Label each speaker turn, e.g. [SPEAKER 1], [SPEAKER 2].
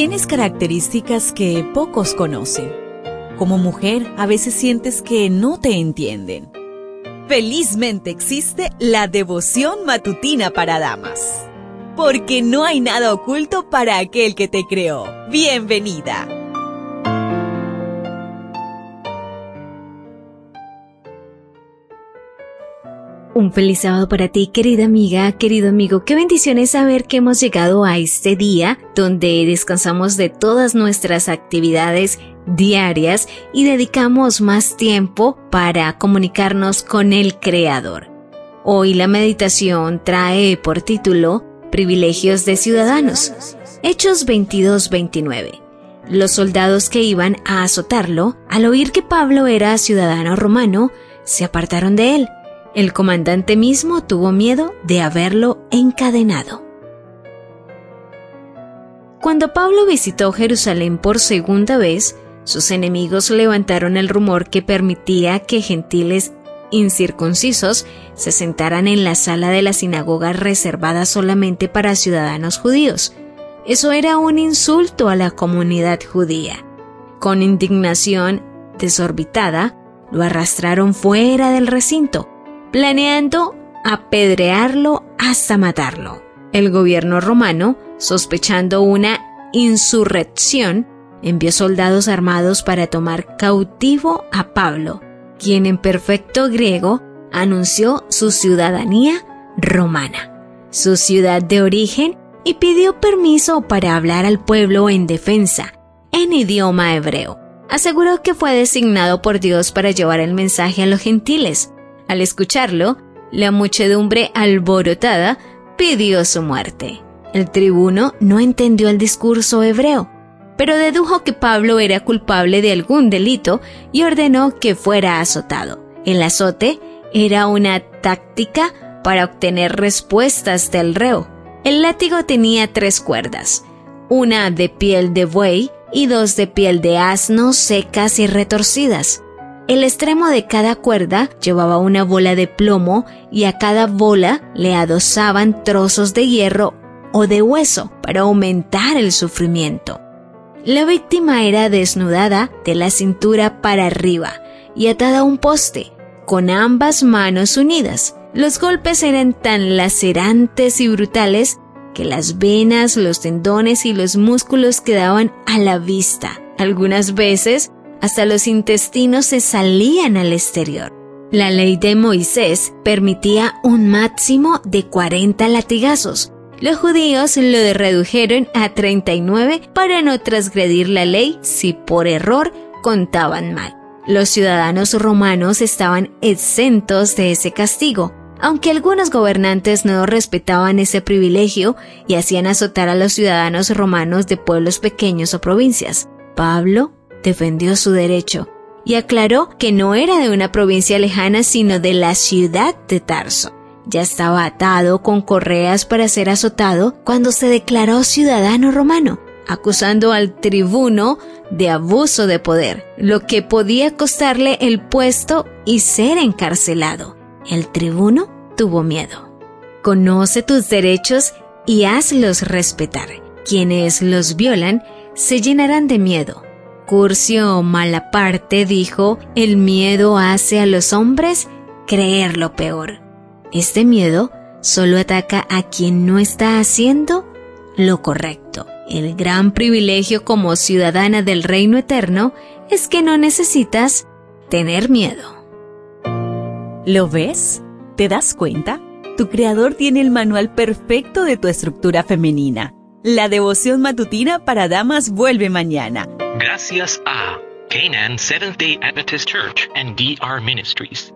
[SPEAKER 1] Tienes características que pocos conocen. Como mujer, a veces sientes que no te entienden. Felizmente existe la devoción matutina para damas. Porque no hay nada oculto para aquel que te creó. Bienvenida.
[SPEAKER 2] Un feliz sábado para ti, querida amiga, querido amigo. Qué bendición es saber que hemos llegado a este día donde descansamos de todas nuestras actividades diarias y dedicamos más tiempo para comunicarnos con el Creador. Hoy la meditación trae por título Privilegios de Ciudadanos. Hechos 22-29. Los soldados que iban a azotarlo, al oír que Pablo era ciudadano romano, se apartaron de él el comandante mismo tuvo miedo de haberlo encadenado. Cuando Pablo visitó Jerusalén por segunda vez, sus enemigos levantaron el rumor que permitía que gentiles incircuncisos se sentaran en la sala de la sinagoga reservada solamente para ciudadanos judíos. Eso era un insulto a la comunidad judía. Con indignación desorbitada, lo arrastraron fuera del recinto planeando apedrearlo hasta matarlo. El gobierno romano, sospechando una insurrección, envió soldados armados para tomar cautivo a Pablo, quien en perfecto griego anunció su ciudadanía romana, su ciudad de origen y pidió permiso para hablar al pueblo en defensa, en idioma hebreo. Aseguró que fue designado por Dios para llevar el mensaje a los gentiles, al escucharlo, la muchedumbre alborotada pidió su muerte. El tribuno no entendió el discurso hebreo, pero dedujo que Pablo era culpable de algún delito y ordenó que fuera azotado. El azote era una táctica para obtener respuestas del reo. El látigo tenía tres cuerdas, una de piel de buey y dos de piel de asno secas y retorcidas. El extremo de cada cuerda llevaba una bola de plomo y a cada bola le adosaban trozos de hierro o de hueso para aumentar el sufrimiento. La víctima era desnudada de la cintura para arriba y atada a un poste, con ambas manos unidas. Los golpes eran tan lacerantes y brutales que las venas, los tendones y los músculos quedaban a la vista. Algunas veces hasta los intestinos se salían al exterior. La ley de Moisés permitía un máximo de 40 latigazos. Los judíos lo redujeron a 39 para no transgredir la ley si por error contaban mal. Los ciudadanos romanos estaban exentos de ese castigo, aunque algunos gobernantes no respetaban ese privilegio y hacían azotar a los ciudadanos romanos de pueblos pequeños o provincias. Pablo defendió su derecho y aclaró que no era de una provincia lejana sino de la ciudad de Tarso. Ya estaba atado con correas para ser azotado cuando se declaró ciudadano romano, acusando al tribuno de abuso de poder, lo que podía costarle el puesto y ser encarcelado. El tribuno tuvo miedo. Conoce tus derechos y hazlos respetar. Quienes los violan se llenarán de miedo Curcio Malaparte dijo, el miedo hace a los hombres creer lo peor. Este miedo solo ataca a quien no está haciendo lo correcto. El gran privilegio como ciudadana del reino eterno es que no necesitas tener miedo.
[SPEAKER 1] ¿Lo ves? ¿Te das cuenta? Tu creador tiene el manual perfecto de tu estructura femenina. La devoción matutina para damas vuelve mañana
[SPEAKER 3] Gracias a Canaan Seventh Day Adventist Church and DR Ministries.